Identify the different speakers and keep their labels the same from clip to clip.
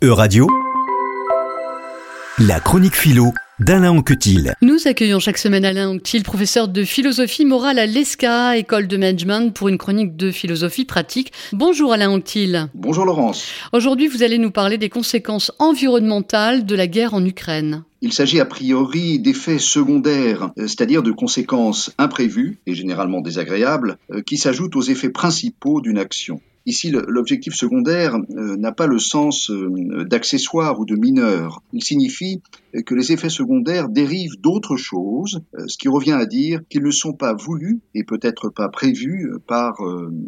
Speaker 1: E-Radio, la chronique philo d'Alain Anquetil.
Speaker 2: Nous accueillons chaque semaine Alain Anquetil, professeur de philosophie morale à l'ESCA, école de management, pour une chronique de philosophie pratique. Bonjour Alain Anquetil.
Speaker 3: Bonjour Laurence.
Speaker 2: Aujourd'hui, vous allez nous parler des conséquences environnementales de la guerre en Ukraine.
Speaker 3: Il s'agit a priori d'effets secondaires, euh, c'est-à-dire de conséquences imprévues et généralement désagréables, euh, qui s'ajoutent aux effets principaux d'une action. Ici, l'objectif secondaire euh, n'a pas le sens euh, d'accessoire ou de mineur. Il signifie que les effets secondaires dérivent d'autres choses, euh, ce qui revient à dire qu'ils ne sont pas voulus et peut-être pas prévus par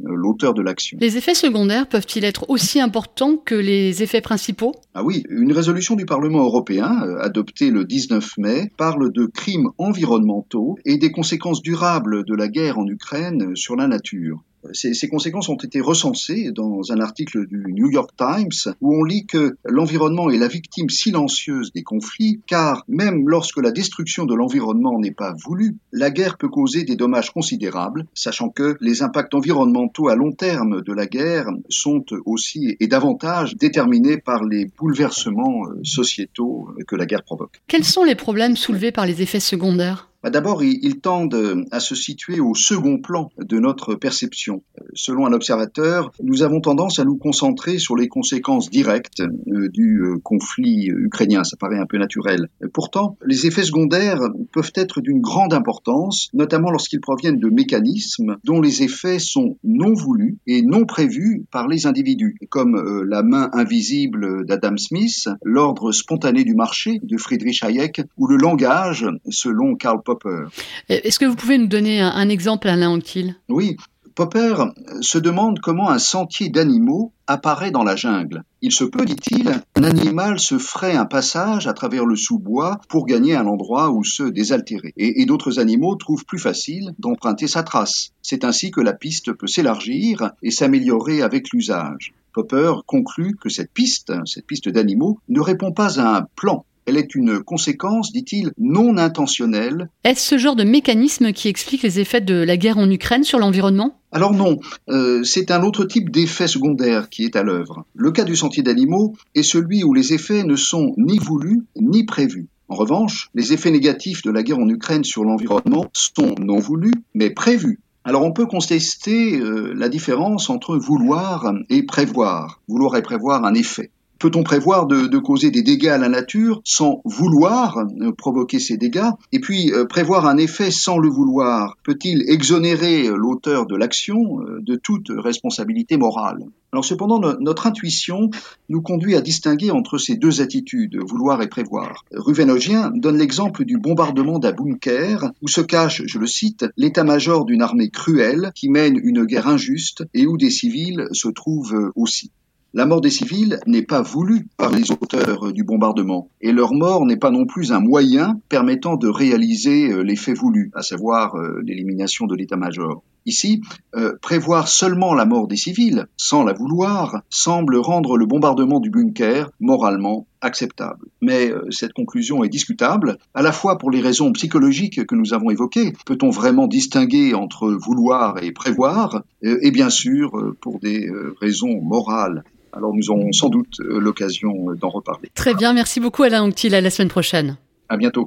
Speaker 3: l'auteur de l'action.
Speaker 2: Les effets secondaires peuvent-ils être aussi importants que les effets principaux?
Speaker 3: Ah oui, une résolution du Parlement européen, adoptée le 19 mai, parle de crimes environnementaux et des conséquences durables de la guerre en Ukraine sur la nature. Ces, ces, conséquences ont été recensées dans un article du New York Times où on lit que l'environnement est la victime silencieuse des conflits car même lorsque la destruction de l'environnement n'est pas voulue, la guerre peut causer des dommages considérables, sachant que les impacts environnementaux à long terme de la guerre sont aussi et davantage déterminés par les bouleversements euh, sociétaux que la guerre provoque.
Speaker 2: Quels sont les problèmes soulevés par les effets secondaires?
Speaker 3: D'abord, ils tendent à se situer au second plan de notre perception. Selon un observateur, nous avons tendance à nous concentrer sur les conséquences directes euh, du euh, conflit ukrainien. Ça paraît un peu naturel. Pourtant, les effets secondaires peuvent être d'une grande importance, notamment lorsqu'ils proviennent de mécanismes dont les effets sont non voulus et non prévus par les individus, comme euh, la main invisible d'Adam Smith, l'ordre spontané du marché de Friedrich Hayek ou le langage, selon Karl Popper.
Speaker 2: Est-ce que vous pouvez nous donner un, exemple, Alain Anquil
Speaker 3: Oui. Popper se demande comment un sentier d'animaux apparaît dans la jungle. Il se peut, dit-il, qu'un animal se ferait un passage à travers le sous-bois pour gagner un endroit où se désaltérer. Et, et d'autres animaux trouvent plus facile d'emprunter sa trace. C'est ainsi que la piste peut s'élargir et s'améliorer avec l'usage. Popper conclut que cette piste, cette piste d'animaux, ne répond pas à un plan, elle est une conséquence, dit-il, non intentionnelle.
Speaker 2: Est-ce ce genre de mécanisme qui explique les effets de la guerre en Ukraine sur l'environnement?
Speaker 3: Alors non, euh, c'est un autre type d'effet secondaire qui est à l'œuvre. Le cas du sentier d'animaux est celui où les effets ne sont ni voulus ni prévus. En revanche, les effets négatifs de la guerre en Ukraine sur l'environnement sont non voulus mais prévus. Alors on peut contester euh, la différence entre vouloir et prévoir. Vouloir et prévoir un effet. Peut-on prévoir de, causer des dégâts à la nature sans vouloir euh, provoquer ces dégâts Et puis, euh, prévoir un effet sans le vouloir? Peut-il exonérer euh, l'auteur de l'action de toute responsabilité morale? Alors cependant, no notre intuition nous conduit à distinguer entre ces deux attitudes, vouloir et prévoir. Ruvenogien donne l'exemple du bombardement d'un bunker où se cache, je le cite, l'état-major d'une armée cruelle qui mène une guerre injuste et où des civils se trouvent aussi. La mort des civils n'est pas voulue par les auteurs du bombardement, et leur mort n'est pas non plus un moyen permettant de réaliser euh, l'effet voulu, à savoir euh, l'élimination de l'état-major. Ici, euh, prévoir seulement la mort des civils, sans la vouloir, semble rendre le bombardement du bunker moralement acceptable. Mais euh, cette conclusion est discutable, à la fois pour les raisons psychologiques que nous avons évoquées, peut-on vraiment distinguer entre vouloir et prévoir, euh, et bien sûr pour des raisons morales? Alors nous aurons sans doute l'occasion d'en reparler.
Speaker 2: Très bien, merci beaucoup Alain Anctil, à la semaine prochaine.
Speaker 3: À bientôt.